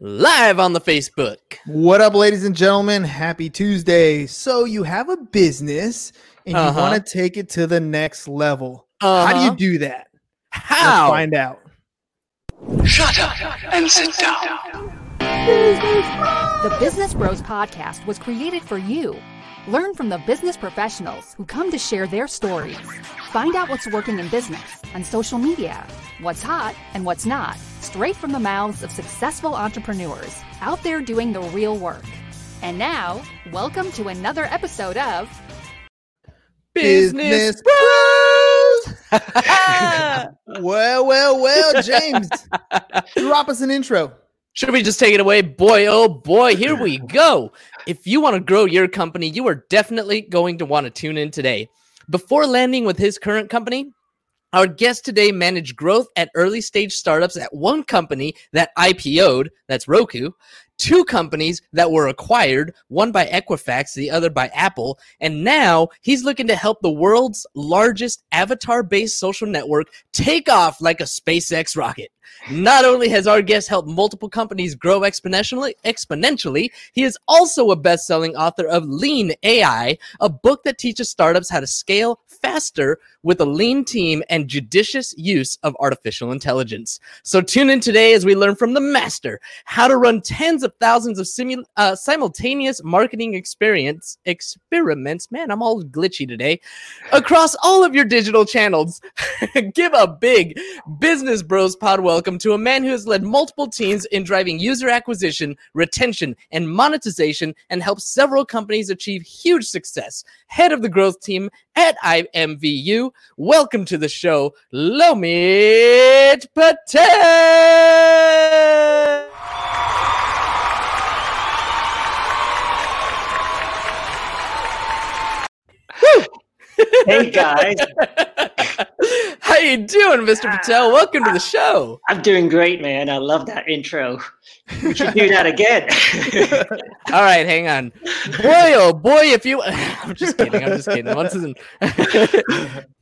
live on the Facebook. What up, ladies and gentlemen? Happy Tuesday. So, you have a business and you Uh-huh. want to take it to the next level. How do Uh-huh. you do that? Let's How? find out. Shut up and sit down. The Business Bros Podcast was created for you. Learn from the business professionals who come to share their stories. Find out what's working in business and social media, what's hot and what's not, straight from the mouths of successful entrepreneurs out there doing the real work. And now, welcome to another episode of Business Bros. well, well, well, James, drop us an intro. Should we just take it away? Boy, oh boy, here we go. If you want to grow your company, you are definitely going to want to tune in today. Before landing with his current company, our guest today managed growth at early stage startups at one company that IPO'd, that's Roku, two companies that were acquired, one by Equifax, the other by Apple, and now he's looking to help the world's largest avatar based social network take off like a SpaceX rocket. Not only has our guest helped multiple companies grow exponentially, exponentially, he is also a best-selling author of Lean AI, a book that teaches startups how to scale faster with a lean team and judicious use of artificial intelligence. So tune in today as we learn from the master how to run tens of thousands of uh, simultaneous marketing experience experiments. Man, I'm all glitchy today. Across all of your digital channels. Give a big Business Bros Pod welcome to a man who has led multiple teams in driving user acquisition, retention, and monetization and helped several companies achieve huge success. Head of the growth team at IMVU. Welcome to the show, Lomit Patel. Hey guys, How you doing, Mr. Patel? Welcome to the show. I'm doing great, man. I love that intro. We should do that again. All right, hang on. Boy, oh boy, if you I'm just kidding. I'm just kidding. Once isn't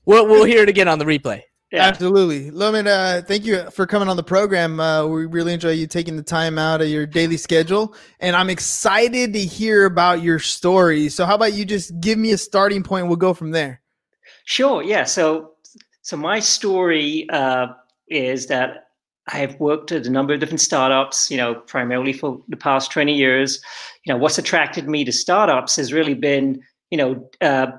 we'll, we'll hear it again on the replay. yeah. Absolutely. Lomit, uh, thank you for coming on the program. Uh, we really enjoy you taking the time out of your daily schedule. And I'm excited to hear about your story. So, how about you just give me a starting point? We'll go from there. Sure. Yeah. So, so my story uh, is that I've worked at a number of different startups. You know, primarily for the past 20 years. You know, what's attracted me to startups has really been, you know, uh,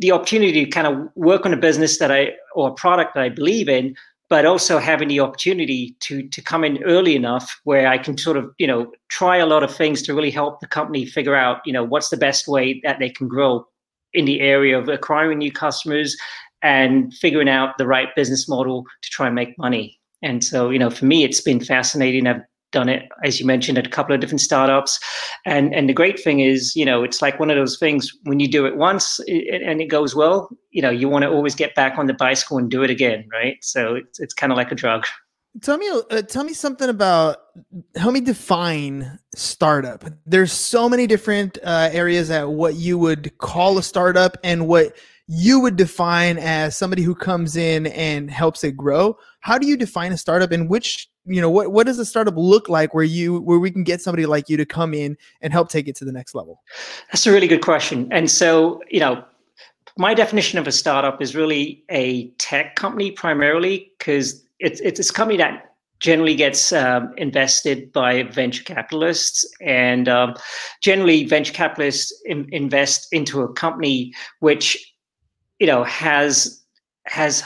the opportunity to kind of work on a business that I or a product that I believe in, but also having the opportunity to to come in early enough where I can sort of you know try a lot of things to really help the company figure out you know what's the best way that they can grow in the area of acquiring new customers and figuring out the right business model to try and make money. And so you know for me it's been fascinating. I've done it as you mentioned at a couple of different startups and and the great thing is you know it's like one of those things when you do it once and it goes well you know you want to always get back on the bicycle and do it again right so it's, it's kind of like a drug Tell me, uh, tell me something about. Help me define startup. There's so many different uh, areas at what you would call a startup and what you would define as somebody who comes in and helps it grow. How do you define a startup, and which you know what what does a startup look like where you where we can get somebody like you to come in and help take it to the next level? That's a really good question. And so, you know, my definition of a startup is really a tech company primarily because it's it's a company that generally gets um, invested by venture capitalists, and um, generally venture capitalists in, invest into a company which, you know, has has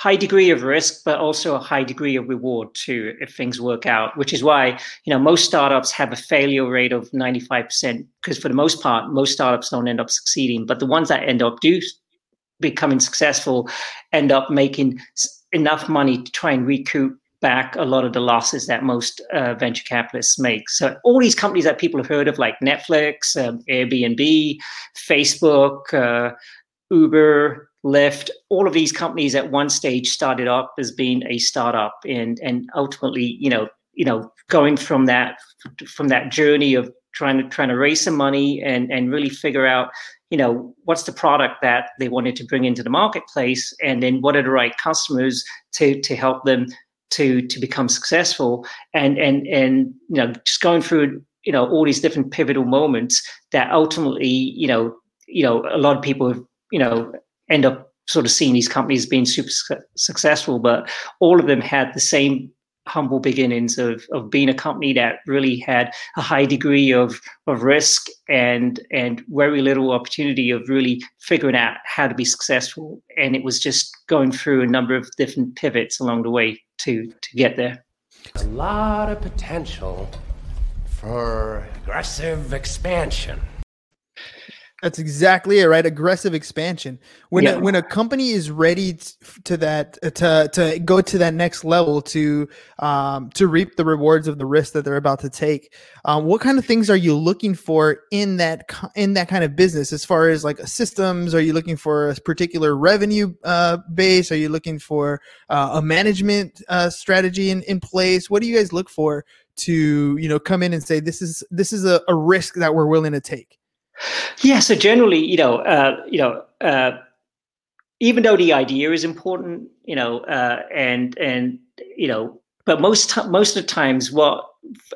high degree of risk, but also a high degree of reward too if things work out. Which is why you know most startups have a failure rate of 95% because for the most part most startups don't end up succeeding but the ones that end up do becoming successful end up making enough money to try and recoup back a lot of the losses that most uh, venture capitalists make so all these companies that people have heard of like netflix um, airbnb facebook uh, uber lyft all of these companies at one stage started up as being a startup and and ultimately you know you know going from that from that journey of trying to trying to raise some money and and really figure out you know what's the product that they wanted to bring into the marketplace and then what are the right customers to to help them to to become successful. And and and you know just going through you know all these different pivotal moments that ultimately you know you know a lot of people have, you know end up sort of seeing these companies being super su- successful but all of them had the same humble beginnings of of being a company that really had a high degree of of risk and and very little opportunity of really figuring out how to be successful. And it was just going through a number of different pivots along the way to to get there. A lot of potential for aggressive expansion that's exactly it, right? Aggressive expansion. When Yeah. a, when a company is ready to that uh, to to go to that next level to um, to reap the rewards of the risk that they're about to take, um, what kind of things are you looking for in that in that kind of business? As far as like systems, are you looking for a particular revenue uh, base? Are you looking for uh, a management uh, strategy in, in place? What do you guys look for to you know come in and say this is this is a, a risk that we're willing to take? Yeah. So generally, you know, uh, you know, uh, even though the idea is important, you know, uh, and and you know, but most ti most of the times, what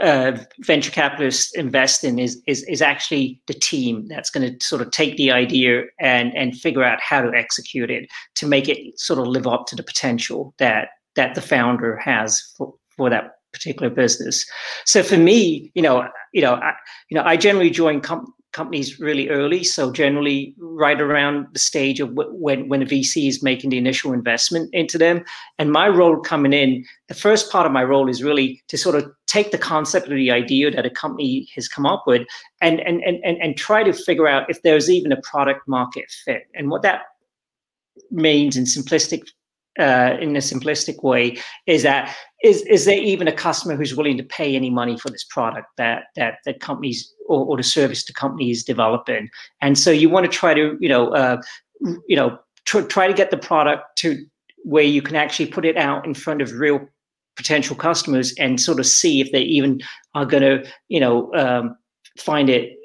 uh, venture capitalists invest in is is is actually the team that's going to sort of take the idea and and figure out how to execute it to make it sort of live up to the potential that that the founder has for for that particular business. So for me, you know, you know, I, you know, I generally join companies really early. So generally, right around the stage of when when a VC is making the initial investment into them. And my role coming in, the first part of my role is really to sort of take the concept or the idea that a company has come up with, and and and and, and try to figure out if there's even a product market fit. And what that means in simplistic uh, in a simplistic way is that is is there even a customer who's willing to pay any money for this product that that that companies or, or the service the company is developing? And so you want to try to you know uh, you know tr- try to get the product to where you can actually put it out in front of real potential customers and sort of see if they even are going to you know um, find it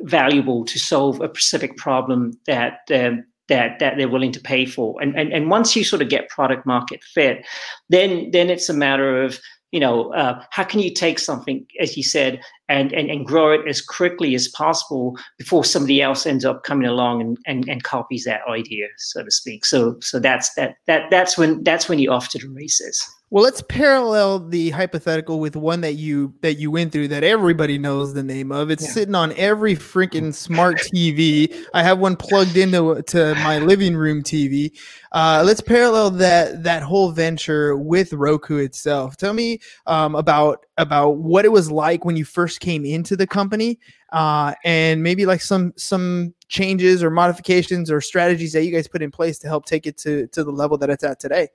valuable to solve a specific problem that um, that that they're willing to pay for. And and and once you sort of get product market fit, then then it's a matter of you know uh, how can you take something as you said and, and and grow it as quickly as possible before somebody else ends up coming along and, and and copies that idea so to speak so so that's that that that's when that's when you're off to the races Well, let's parallel the hypothetical with one that you that you went through that everybody knows the name of. It's Yeah. sitting on every freaking smart TV. I have one plugged into to my living room TV. Uh, let's parallel that that whole venture with Roku itself. Tell me um, about about what it was like when you first came into the company, uh, and maybe like some some changes or modifications or strategies that you guys put in place to help take it to to the level that it's at today.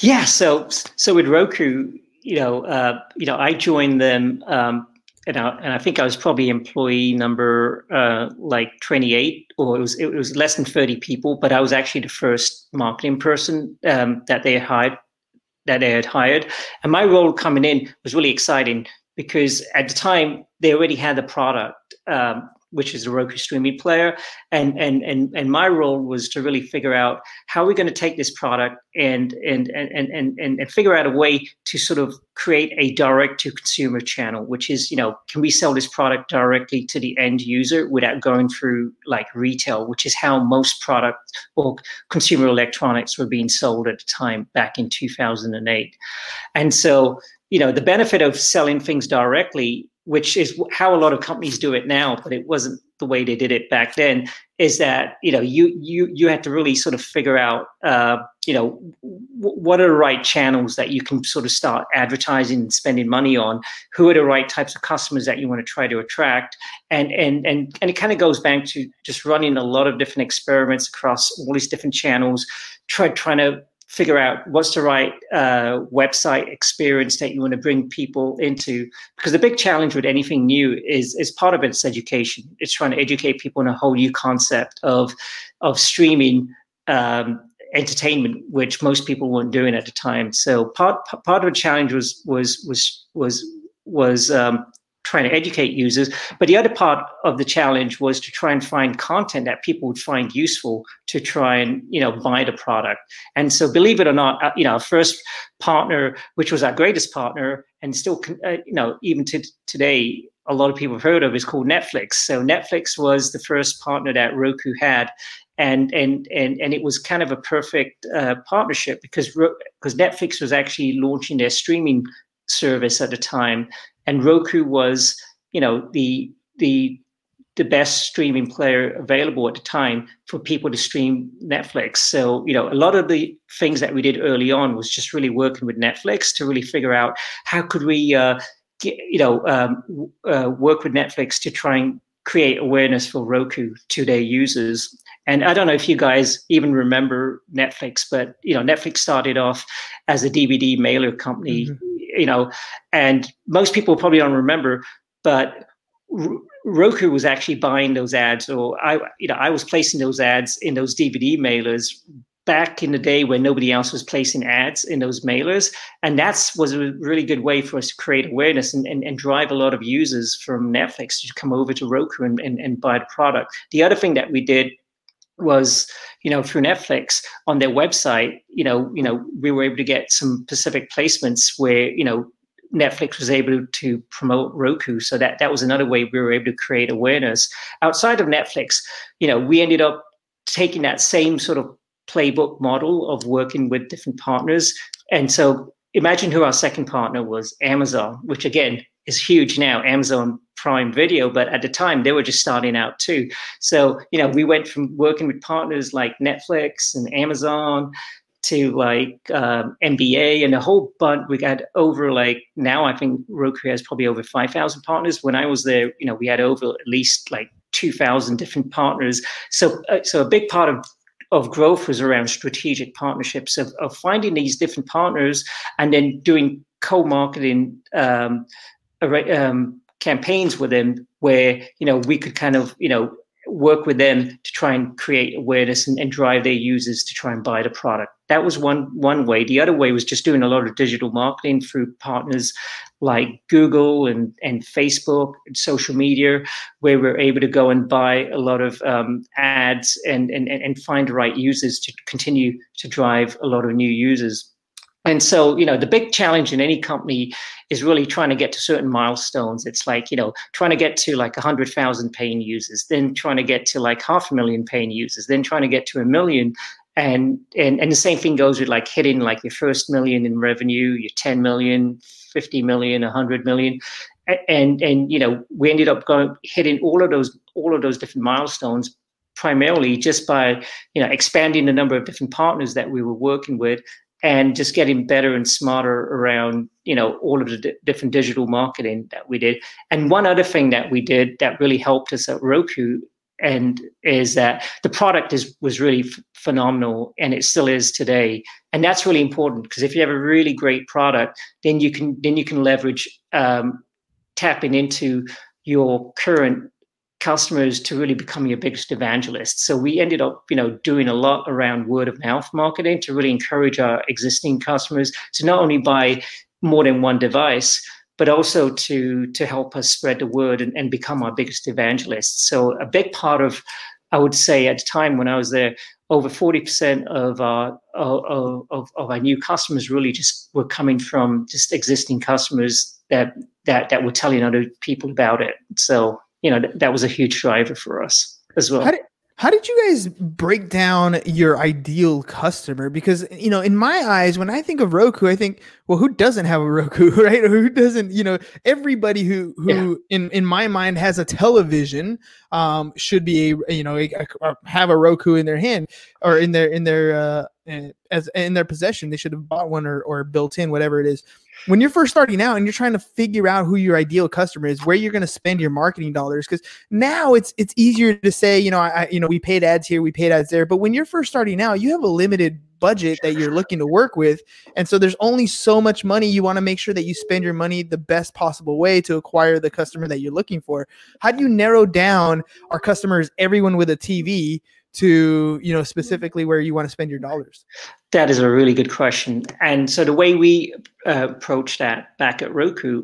Yeah, so so with Roku, you know, uh, you know, I joined them, um, and I, and I think I was probably employee number uh, like 28, or it was it was less than 30 people, but I was actually the first marketing person um, that they had hired, that they had hired, and my role coming in was really exciting because at the time they already had the product. Um, which is a Roku streaming player, and and and and my role was to really figure out how we're we going to take this product and and and and and, and figure out a way to sort of create a direct to consumer channel which is you know can we sell this product directly to the end user without going through like retail which is how most products or consumer electronics were being sold at the time back in 2008 and so you know the benefit of selling things directly which is how a lot of companies do it now but it wasn't the way they did it back then is that you know you you you had to really sort of figure out uh, you know w- what are the right channels that you can sort of start advertising and spending money on? Who are the right types of customers that you want to try to attract? And and and and it kind of goes back to just running a lot of different experiments across all these different channels try trying to figure out what's the right uh, website experience that you want to bring people into because the big challenge with anything new is is part of it's education. It's trying to educate people on a whole new concept of of streaming um, entertainment which most people weren't doing at the time. So part part of the challenge was was was was was um, trying to educate users. But the other part of the challenge was to try and find content that people would find useful to try and you know buy the product. And so, believe it or not, uh, you know, our first partner, which was our greatest partner, and still, uh, you know, even to today, a lot of people have heard of, is called Netflix. So Netflix was the first partner that Roku had. And, and and and it was kind of a perfect uh, partnership because because Netflix was actually launching their streaming service at the time, and Roku was, you know, the the the best streaming player available at the time for people to stream Netflix. So, you know, a lot of the things that we did early on was just really working with Netflix to really figure out how could we, uh, get, you know, um, uh, work with Netflix to try and create awareness for Roku to their users. And I don't know if you guys even remember Netflix, but you know, Netflix started off as a DVD mailer company. Mm-hmm you know, and most people probably don't remember, but R- Roku was actually buying those ads, or I, you know, I was placing those ads in those DVD mailers back in the day when nobody else was placing ads in those mailers, and that was a really good way for us to create awareness and, and, and drive a lot of users from Netflix to come over to Roku and, and, and buy the product. The other thing that we did was you know through netflix on their website you know you know we were able to get some specific placements where you know netflix was able to promote roku. So that that was another way we were able to create awareness. Outside of netflix you know we ended up taking that same sort of playbook model of working with different partners. And so imagine who our second partner was amazon which again is huge now. Amazon Prime Video, but at the time they were just starting out too. So, you know, we went from working with partners like Netflix and Amazon to like um, NBA and a whole bunch. We got over like now I think Roku has probably over 5,000 partners. When I was there, you know, we had over at least like 2,000 different partners. So, uh, so a big part of of growth was around strategic partnerships of, of finding these different partners and then doing co-marketing um, um, campaigns with them where you know we could kind of you know work with them to try and create awareness and, and, drive their users to try and buy the product. That was one one way. The other way was just doing a lot of digital marketing through partners like Google and and Facebook and social media, where we're able to go and buy a lot of um, ads and, and and find the right users to continue to drive a lot of new users. And so, you know, the big challenge in any company is really trying to get to certain milestones. It's like, you know, trying to get to like 100,000 paying users, then trying to get to like half a million paying users, then trying to get to a million. And, and, and the same thing goes with like hitting like your first million in revenue, your 10 million, 50 million, 100 million. And, and, you know, we ended up going, hitting all of those, all of those different milestones primarily just by, you know, expanding the number of different partners that we were working with and just getting better and smarter around you know all of the d- different digital marketing that we did. And one other thing that we did that really helped us at roku and is that the product is was really f- phenomenal and it still is today. And that's really important because if you have a really great product then you can then you can leverage um, tapping into your current customers to really become your biggest evangelist. So we ended up, you know, doing a lot around word of mouth marketing to really encourage our existing customers to not only buy more than one device, but also to to help us spread the word and, and become our biggest evangelists. So a big part of, I would say, at the time when I was there, over forty percent of our of, of, of our new customers really just were coming from just existing customers that that that were telling other people about it. So you know, th- that was a huge driver for us as well. How did, how did you guys break down your ideal customer? Because you know, in my eyes, when I think of Roku, I think, well, who doesn't have a Roku, right? Or who doesn't? You know, everybody who who yeah. in in my mind has a television um, should be a you know a, a, have a Roku in their hand or in their in their uh, eh, as in their possession. They should have bought one or or built in whatever it is when you're first starting out and you're trying to figure out who your ideal customer is, where you're going to spend your marketing dollars, because now it's it's easier to say, you know, I you know we paid ads here, we paid ads there, but when you're first starting out, you have a limited budget that you're looking to work with, and so there's only so much money. You want to make sure that you spend your money the best possible way to acquire the customer that you're looking for. How do you narrow down our customers, everyone with a TV? to you know specifically where you want to spend your dollars that is a really good question and so the way we uh, approach that back at roku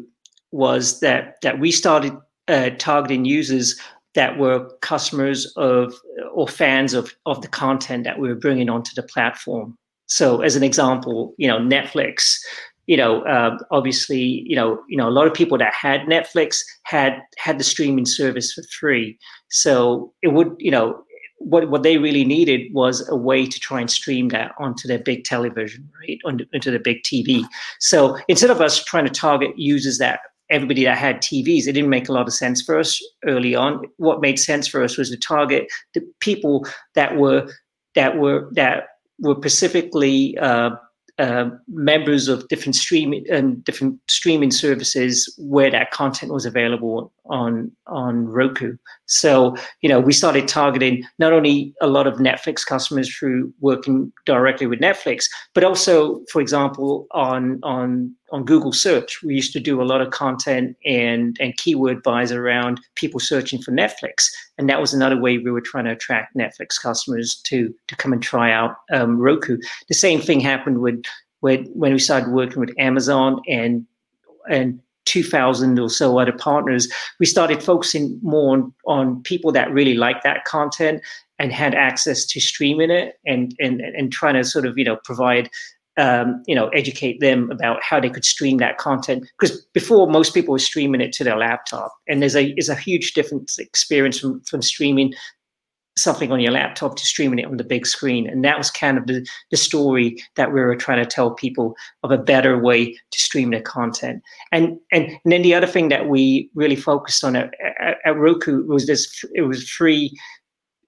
was that that we started uh, targeting users that were customers of or fans of of the content that we were bringing onto the platform. So, as an example, you know, Netflix. You know, uh, obviously, you know, you know, a lot of people that had Netflix had had the streaming service for free. So it would, you know, what what they really needed was a way to try and stream that onto their big television, right, onto, into the big TV. So instead of us trying to target users that everybody that had TVs. It didn't make a lot of sense for us early on. What made sense for us was to target the people that were that were that were specifically uh, uh, members of different streaming and different streaming services where that content was available on on Roku. So you know we started targeting not only a lot of Netflix customers through working directly with Netflix, but also, for example, on on on Google search, we used to do a lot of content and and keyword buys around people searching for Netflix, and that was another way we were trying to attract Netflix customers to to come and try out um, Roku. The same thing happened with when when we started working with Amazon and and 2000 or so other partners, we started focusing more on, on people that really like that content and had access to streaming it and and and trying to sort of you know provide um, you know, educate them about how they could stream that content. Because before, most people were streaming it to their laptop, and there's a is a huge difference experience from from streaming something on your laptop to streaming it on the big screen. And that was kind of the, the story that we were trying to tell people of a better way to stream their content. And and, and then the other thing that we really focused on at, at, at Roku was this it was free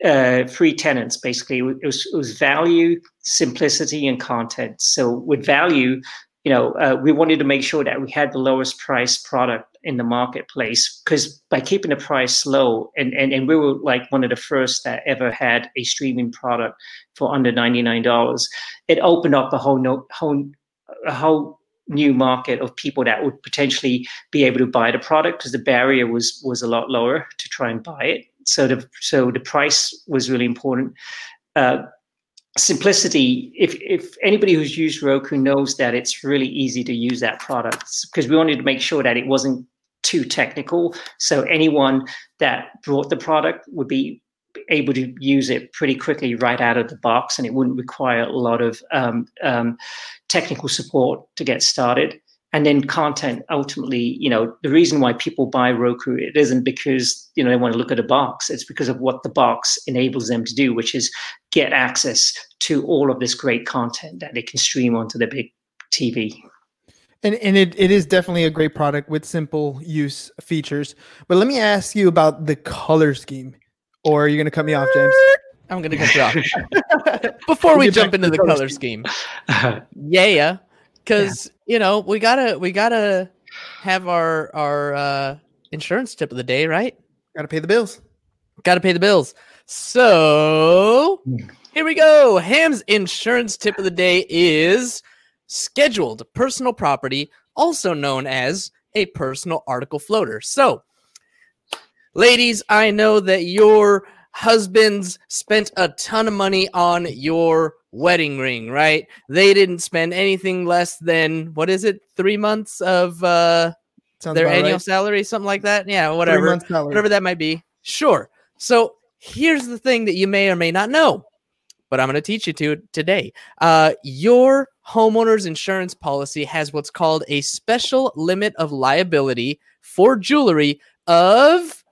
uh, three tenants basically. It was, it was value, simplicity, and content. So with value, you know, uh, we wanted to make sure that we had the lowest price product in the marketplace because by keeping the price low, and, and and we were like one of the first that ever had a streaming product for under ninety nine dollars, it opened up a whole no, whole a whole new market of people that would potentially be able to buy the product because the barrier was was a lot lower to try and buy it so the so the price was really important. Uh, simplicity. If if anybody who's used Roku knows that it's really easy to use that product because we wanted to make sure that it wasn't too technical. So anyone that brought the product would be able to use it pretty quickly right out of the box, and it wouldn't require a lot of um, um, technical support to get started and then content ultimately you know the reason why people buy roku it isn't because you know they want to look at a box. It's because of what the box enables them to do which is get access to all of this great content that they can stream onto their big tv and, and it, it is definitely a great product with simple use features. But let me ask you about the color scheme or are you going to cut me off james? I'm going to cut you off. Before we jump into the color scheme, scheme. yeah because yeah. you know we gotta we gotta have our our uh, insurance tip of the day, right? Gotta pay the bills. Gotta pay the bills. So here we go. Ham's insurance tip of the day is scheduled personal property, also known as a personal article floater. So, ladies, I know that your husbands spent a ton of money on your wedding ring, right? They didn't spend anything less than what is it, three months of uh Sounds their annual right. salary, something like that. Yeah, whatever, whatever that might be. Sure. So here's the thing that you may or may not know, but I'm going to teach you to today. Uh, your homeowner's insurance policy has what's called a special limit of liability for jewelry of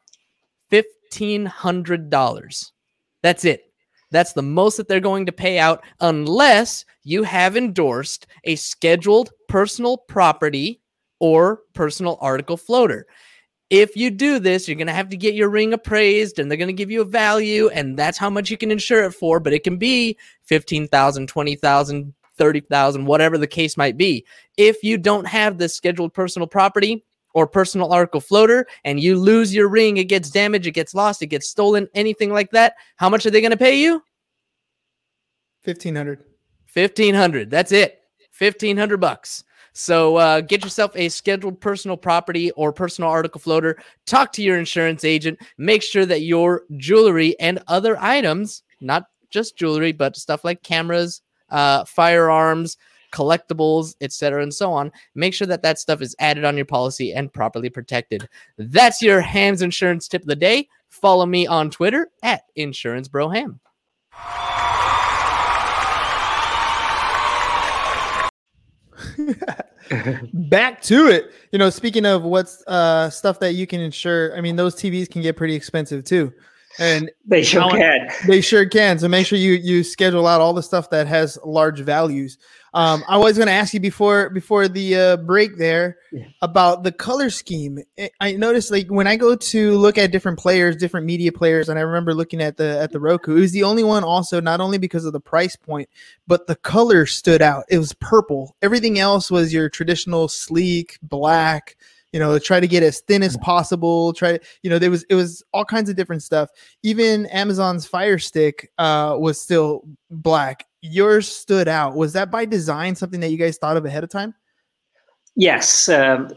fifteen hundred dollars. That's it. That's the most that they're going to pay out unless you have endorsed a scheduled personal property or personal article floater. If you do this, you're going to have to get your ring appraised and they're going to give you a value and that's how much you can insure it for, but it can be 15,000, 20,000, 30,000, whatever the case might be. If you don't have this scheduled personal property, or personal article floater and you lose your ring, it gets damaged, it gets lost, it gets stolen, anything like that, how much are they going to pay you? 1500 1500 That's it. 1500 bucks. So uh, get yourself a scheduled personal property or personal article floater. Talk to your insurance agent. Make sure that your jewelry and other items, not just jewelry, but stuff like cameras, uh, firearms, collectibles, etc., and so on. Make sure that that stuff is added on your policy and properly protected. That's your hams insurance tip of the day. Follow me on Twitter at Insurance Bro Ham. Back to it. You know, speaking of what's uh stuff that you can insure, I mean those TVs can get pretty expensive too. And they sure how- can. They sure can. So make sure you you schedule out all the stuff that has large values. Um, I was going to ask you before before the uh, break there Yeah. about the color scheme. I noticed like when I go to look at different players, different media players, and I remember looking at the at the Roku. It was the only one also not only because of the price point, but the color stood out. It was purple. Everything else was your traditional sleek black. You know, try to get as thin as possible. Try, you know, there was it was all kinds of different stuff. Even Amazon's Fire Stick uh, was still black. Yours stood out. Was that by design? Something that you guys thought of ahead of time? Yes, um,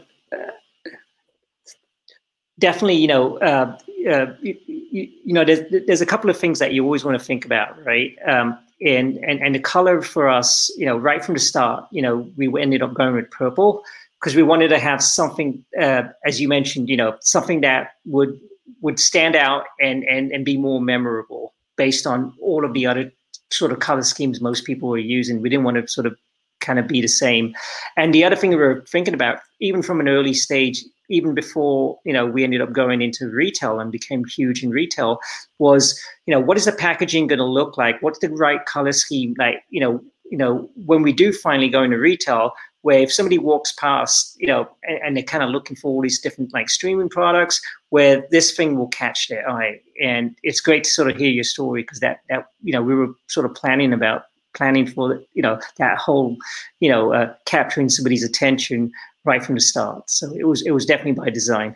definitely. You know, uh, uh, you, you, you know, there's there's a couple of things that you always want to think about, right? Um, and and and the color for us, you know, right from the start, you know, we ended up going with purple because we wanted to have something, uh, as you mentioned, you know, something that would would stand out and and and be more memorable based on all of the other sort of color schemes most people were using. We didn't want to sort of kind of be the same. And the other thing we were thinking about, even from an early stage, even before you know we ended up going into retail and became huge in retail, was you know what is the packaging going to look like? What's the right color scheme like? You know, you know when we do finally go into retail, where if somebody walks past, you know, and, and they're kind of looking for all these different like streaming products, where this thing will catch their eye, and it's great to sort of hear your story because that that you know we were sort of planning about planning for you know that whole you know uh, capturing somebody's attention right from the start. So it was it was definitely by design.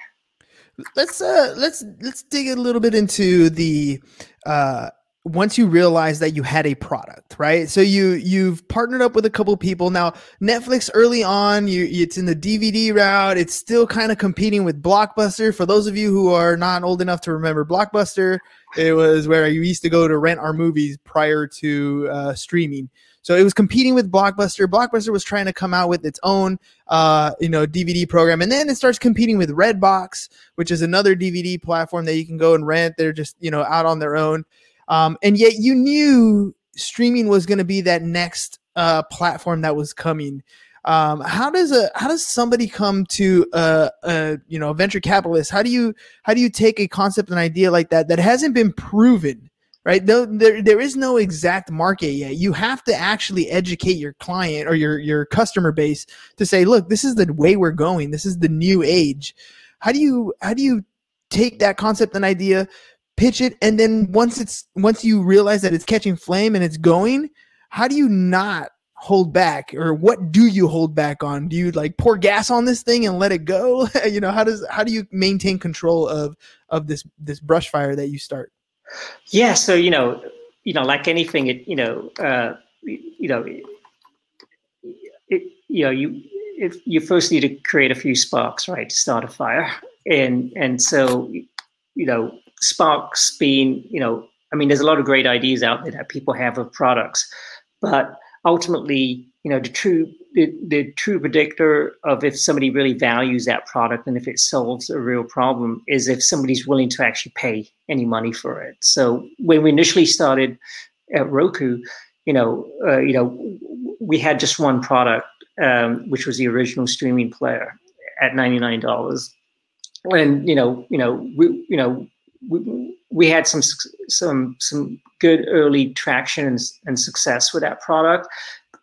let's uh let's let's dig a little bit into the uh once you realize that you had a product right? So you you've partnered up with a couple people. Now netflix early on you it's in the dvd route. It's still kind of competing with blockbuster. For those of you who are not old enough to remember blockbuster it was where you used to go to rent our movies prior to uh, streaming. So it was competing with blockbuster. Blockbuster was trying to come out with its own uh, you know dvd program. And then it starts competing with redbox which is another dvd platform that you can go and rent. They're just you know out on their own um, and yet you knew streaming was going to be that next uh, platform that was coming. Um, how does a how does somebody come to a, a you know a venture capitalist? How do you how do you take a concept an idea like that that hasn't been proven right? Though there, there is no exact market yet. You have to actually educate your client or your your customer base to say look this is the way we're going. This is the new age. How do you how do you take that concept and idea pitch it and then once it's once you realize that it's catching flame and it's going how do you not hold back? Or what do you hold back on? Do you like pour gas on this thing and let it go? You know how does how do you maintain control of of this this brush fire that you start? Yeah, so you know, you know, like anything, it you know, uh, you know, it, you know, you if you first need to create a few sparks, right, to start a fire, and and so you know, sparks being, you know, I mean, there's a lot of great ideas out there that people have of products, but ultimately, you know, the true the, the true predictor of if somebody really values that product and if it solves a real problem is if somebody's willing to actually pay any money for it. So when we initially started at Roku, you know, uh, you know, we had just one product, um, which was the original streaming player at ninety nine dollars, and you know, you know, we, you know, we, we had some some some good early traction and, and success with that product.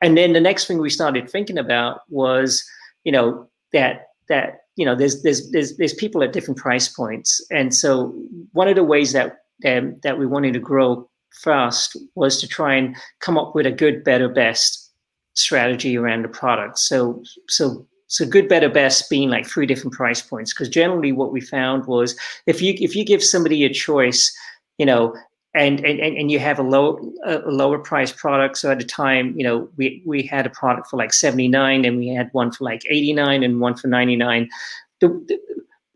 And then the next thing we started thinking about was you know that that you know there's there's there's, there's people at different price points. And so one of the ways that um, that we wanted to grow fast was to try and come up with a good better best strategy around the product. So so so good better best being like three different price points. Because generally what we found was if you if you give somebody a choice you know and and and you have a low a lower price product so at the time you know we we had a product for like 79 and we had one for like 89 and one for 99 the, the,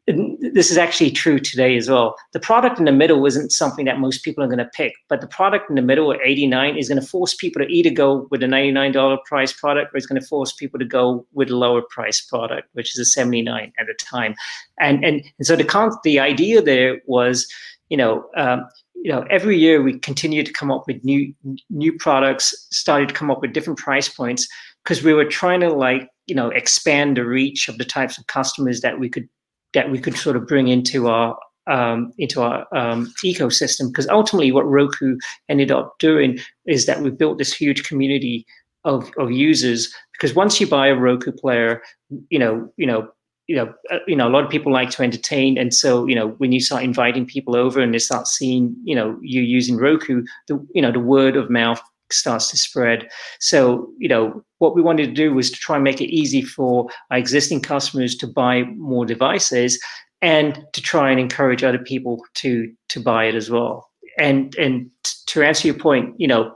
this is actually true today as well. The product in the middle isn't something that most people are going to pick, but the product in the middle at 89 is going to force people to either go with a $99 price product or it's going to force people to go with a lower price product, which is a 79 at the time. And and, and so the con- the idea there was, you know, um, you know, every year we continue to come up with new new products, started to come up with different price points because we were trying to like you know expand the reach of the types of customers that we could that we could sort of bring into our um, into our um, ecosystem. Because ultimately, what Roku ended up doing is that we built this huge community of of users. Because once you buy a Roku player, you know, you know. You know, uh, you know, a lot of people like to entertain, and so you know, when you start inviting people over and they start seeing, you know, you using Roku, the you know, the word of mouth starts to spread. So, you know, what we wanted to do was to try and make it easy for our existing customers to buy more devices and to try and encourage other people to to buy it as well. And and to answer your point, you know,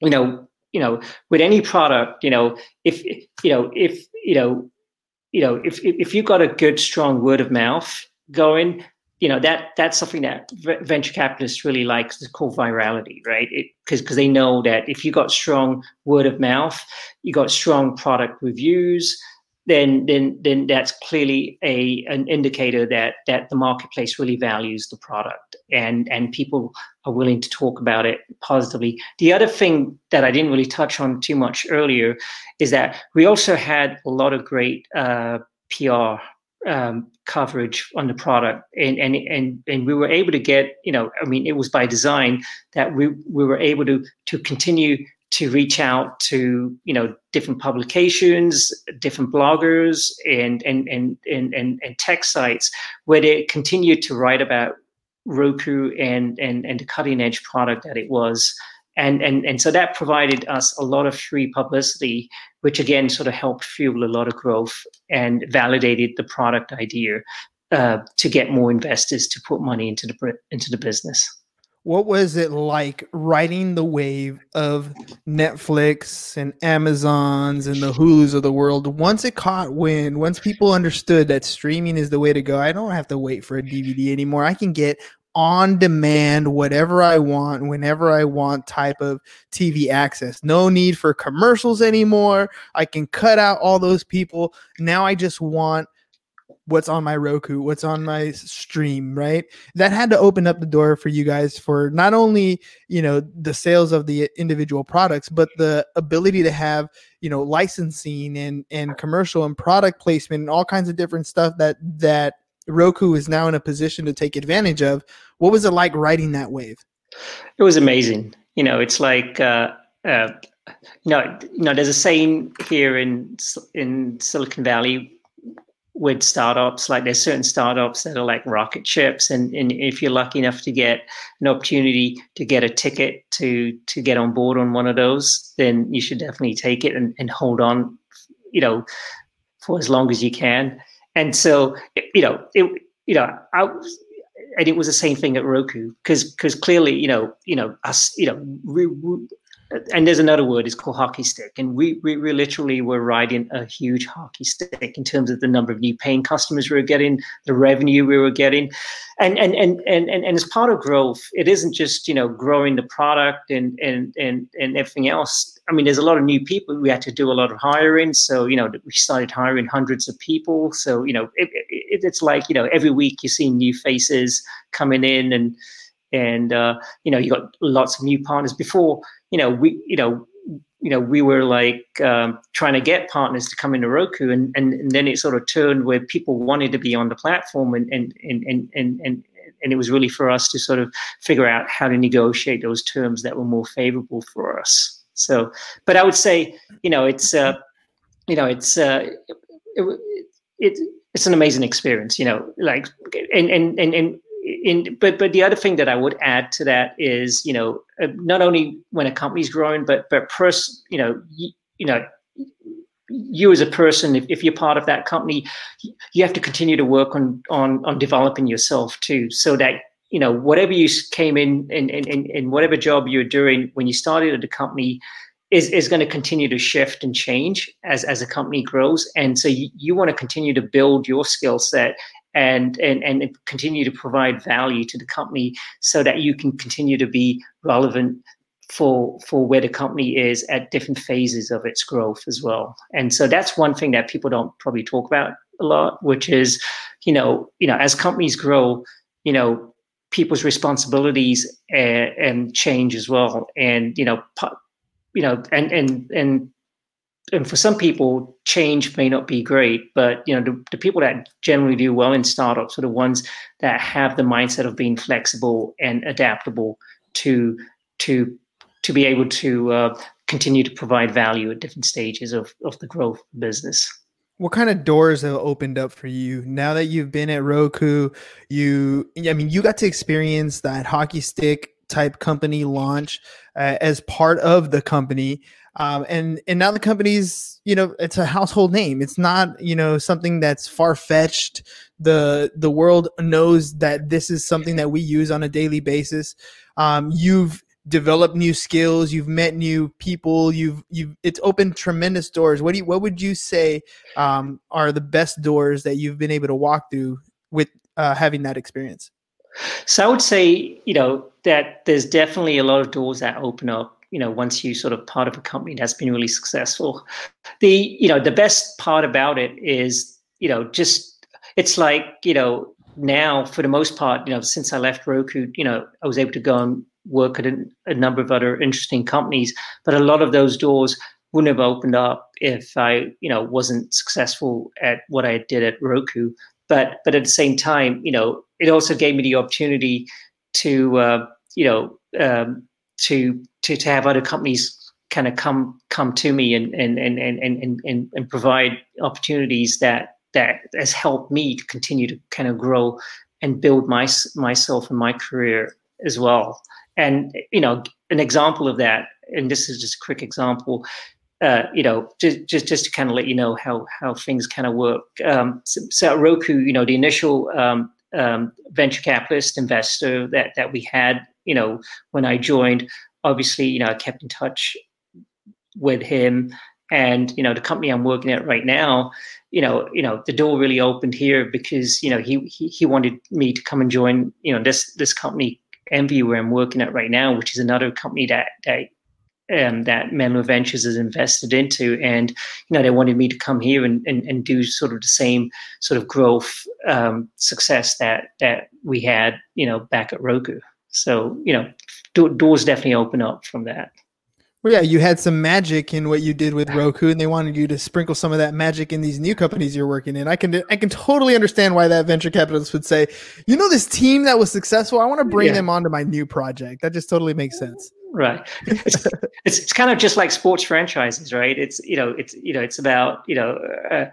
you know, you know, with any product, you know, if you know, if you know, you know, if if you've got a good strong word of mouth going, you know that that's something that venture capitalists really like is called virality right? Because because they know that if you got strong word of mouth you got strong product reviews then then then that's clearly a an indicator that that the marketplace really values the product and and people are willing to talk about it positively. The other thing that i didn't really touch on too much earlier is that we also had a lot of great uh, pr um, coverage on the product. And, and and and we were able to get you know i mean it was by design that we we were able to to continue to reach out to you know different publications different bloggers and and and and and, and tech sites where they continued to write about roku and and and the cutting edge product that it was and and and so that provided us a lot of free publicity which again sort of helped fuel a lot of growth and validated the product idea uh, to get more investors to put money into the into the business what was it like riding the wave of Netflix and Amazons and the Hulus of the world? Once it caught wind, once people understood that streaming is the way to go, I don't have to wait for a DVD anymore. I can get on demand, whatever I want, whenever I want type of TV access. No need for commercials anymore. I can cut out all those people. Now I just want what's on my Roku, what's on my stream, right? That had to open up the door for you guys for not only, you know, the sales of the individual products, but the ability to have, you know, licensing and and commercial and product placement and all kinds of different stuff that that Roku is now in a position to take advantage of. What was it like riding that wave? It was amazing. You know, it's like uh, uh, you know, you know, there's a saying here in in Silicon Valley with startups. Like there's certain startups that are like rocket ships, and, and if you're lucky enough to get an opportunity to get a ticket to to get on board on one of those, then you should definitely take it and, and hold on, you know, for as long as you can. And so, you know, it, you know, I, was, and it was the same thing at Roku because because clearly, you know, you know, us, you know, we, we, and there's another word, it's called hockey stick. And we, we, we literally were riding a huge hockey stick in terms of the number of new paying customers we were getting, the revenue we were getting. And and and and and, and as part of growth, it isn't just, you know, growing the product and and and and everything else. I mean, there's a lot of new people. We had to do a lot of hiring. So, you know, we started hiring hundreds of people. So, you know, it, it, it's like, you know, every week you see new faces coming in and, and, uh, you know, you got lots of new partners before you know, we, you know, you know, we were like um, trying to get partners to come into Roku, and, and and then it sort of turned where people wanted to be on the platform, and and and and and and, and it was really for us to sort of figure out how to negotiate those terms that were more favorable for us. So, but I would say, you know, it's uh, you know, it's uh, it, it, it's an amazing experience, you know, like and and and and in, but but the other thing that I would add to that is you know uh, not only when a company's growing but but pers- you know you, you know you as a person if, if you're part of that company you have to continue to work on on on developing yourself too so that you know whatever you came in in in, in whatever job you're doing when you started at the company is, is going to continue to shift and change as, as a company grows. And so you, you want to continue to build your skill set and and and continue to provide value to the company so that you can continue to be relevant for for where the company is at different phases of its growth as well. And so that's one thing that people don't probably talk about a lot, which is, you know, you know, as companies grow, you know, people's responsibilities and, and change as well. And you know, you know, and and and and for some people, change may not be great, but you know, the, the people that generally do well in startups are the ones that have the mindset of being flexible and adaptable to to to be able to uh, continue to provide value at different stages of, of the growth business. What kind of doors have opened up for you now that you've been at Roku? You, I mean, you got to experience that hockey stick type company launch uh, as part of the company. Um, and and now the company's you know it's a household name. It's not you know something that's far fetched. The the world knows that this is something that we use on a daily basis. Um, you've developed new skills you've met new people you've you've it's opened tremendous doors what do you what would you say um, are the best doors that you've been able to walk through with uh, having that experience so i would say you know that there's definitely a lot of doors that open up you know once you sort of part of a company that's been really successful the you know the best part about it is you know just it's like you know now for the most part you know since i left roku you know i was able to go and work at a, a, number of other interesting companies, but a lot of those doors wouldn't have opened up if I, you know, wasn't successful at what I did at Roku. But but at the same time, you know, it also gave me the opportunity to, uh, you know, um, to to to have other companies kind of come come to me and and and and and and, and provide opportunities that that has helped me to continue to kind of grow and build my myself and my career as well. And you know, an example of that, and this is just a quick example. Uh, you know, just just just to kind of let you know how how things kind of work. Um, so, so, Roku, you know, the initial um, um, venture capitalist investor that that we had, you know, when I joined, obviously, you know, I kept in touch with him, and you know, the company I'm working at right now, you know, you know, the door really opened here because you know he he, he wanted me to come and join, you know, this this company Envy, where I'm working at right now, which is another company that that um, that Menlo Ventures is invested into, and you know they wanted me to come here and, and, and do sort of the same sort of growth um, success that that we had, you know, back at Roku. So you know, do- doors definitely open up from that. Well, yeah, you had some magic in what you did with Roku, and they wanted you to sprinkle some of that magic in these new companies you're working in. I can I can totally understand why that venture capitalist would say, you know, this team that was successful, I want to bring yeah. them onto my new project. That just totally makes sense. Right. It's, it's, it's kind of just like sports franchises, right? It's you know it's you know it's about you know uh,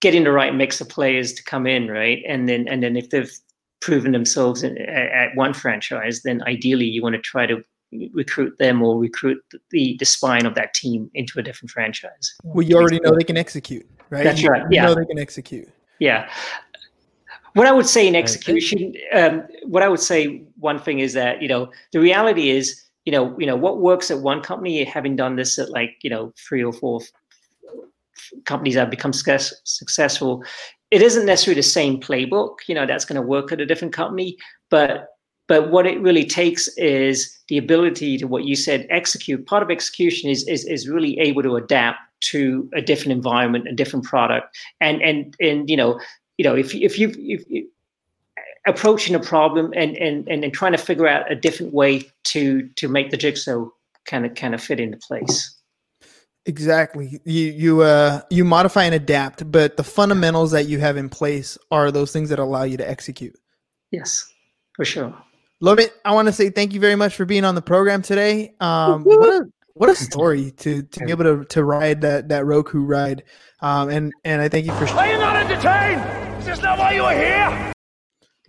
getting the right mix of players to come in, right? And then and then if they've proven themselves in, at, at one franchise, then ideally you want to try to recruit them or recruit the the spine of that team into a different franchise. Well, you already know they can execute, right? That's you, right. You yeah, know they can execute. Yeah. What I would say in execution, um, what I would say, one thing is that you know the reality is, you know, you know what works at one company, having done this at like you know three or four companies that have become success, successful, it isn't necessarily the same playbook. You know, that's going to work at a different company, but but what it really takes is the ability to what you said, execute. Part of execution is is, is really able to adapt to a different environment, a different product, and and and you know, you know, if if you if you, approaching a problem and and and, and trying to figure out a different way to to make the jigsaw kind of kind of fit into place. Exactly. You you uh you modify and adapt, but the fundamentals that you have in place are those things that allow you to execute. Yes, for sure. Love it. I want to say thank you very much for being on the program today. Um, what a what a story to to be able to to ride that that Roku ride. Um, and and I thank you for. Are you not entertained? Is this not why you are here?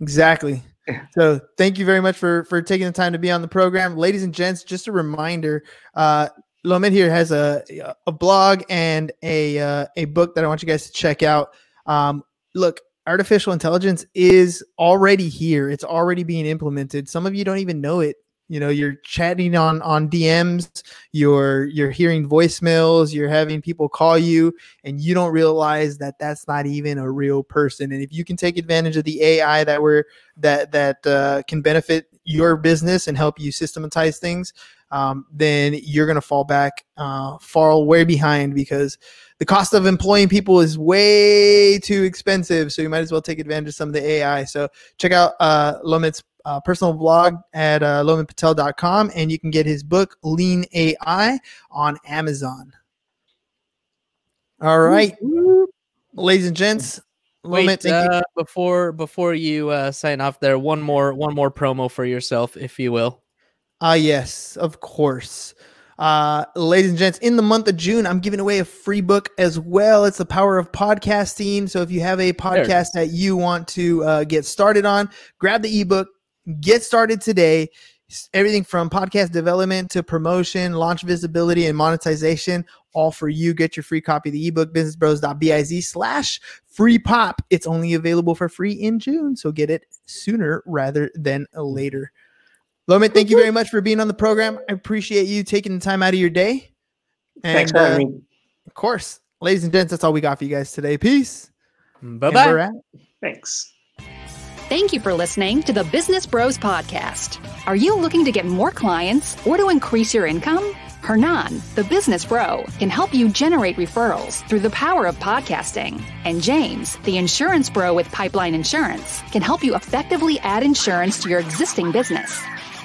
Exactly. So thank you very much for for taking the time to be on the program, ladies and gents. Just a reminder, uh, Lomit here has a a blog and a uh, a book that I want you guys to check out. Um, look, artificial intelligence is already here. It's already being implemented. Some of you don't even know it you know you're chatting on on dms you're you're hearing voicemails you're having people call you and you don't realize that that's not even a real person and if you can take advantage of the ai that we're that that uh, can benefit your business and help you systematize things um, then you're going to fall back uh, fall way behind because the cost of employing people is way too expensive. So you might as well take advantage of some of the ai so check out uh, lomit's uh, personal blog at uh, lomitpatel.com and you can get his book lean ai on amazon. All right. Ladies and gents Wait, Lomit, thank you. uh, before before you uh, sign off, there one more one more promo for yourself, if you will. Ah, yes, of course. Uh, ladies and gents, in the month of June, I'm giving away a free book as well. It's the power of podcasting. So if you have a podcast that you want to uh, get started on, grab the ebook, get started today. Everything from podcast development to promotion, launch visibility, and monetization, all for you. Get your free copy of the ebook, businessbros.biz slash free pop. It's only available for free in June. So get it sooner rather than later. Lomit, thank you very much for being on the program. I appreciate you taking the time out of your day. Thanks And for uh, having me. of course, ladies and gents, that's all we got for you guys today. Peace. Bye bye. Thanks. Thank you for listening to the Business Bros Podcast. Are you looking to get more clients or to increase your income? Hernan, the business bro, can help you generate referrals through the power of podcasting. And James, the insurance bro with Pipeline Insurance, can help you effectively add insurance to your existing business.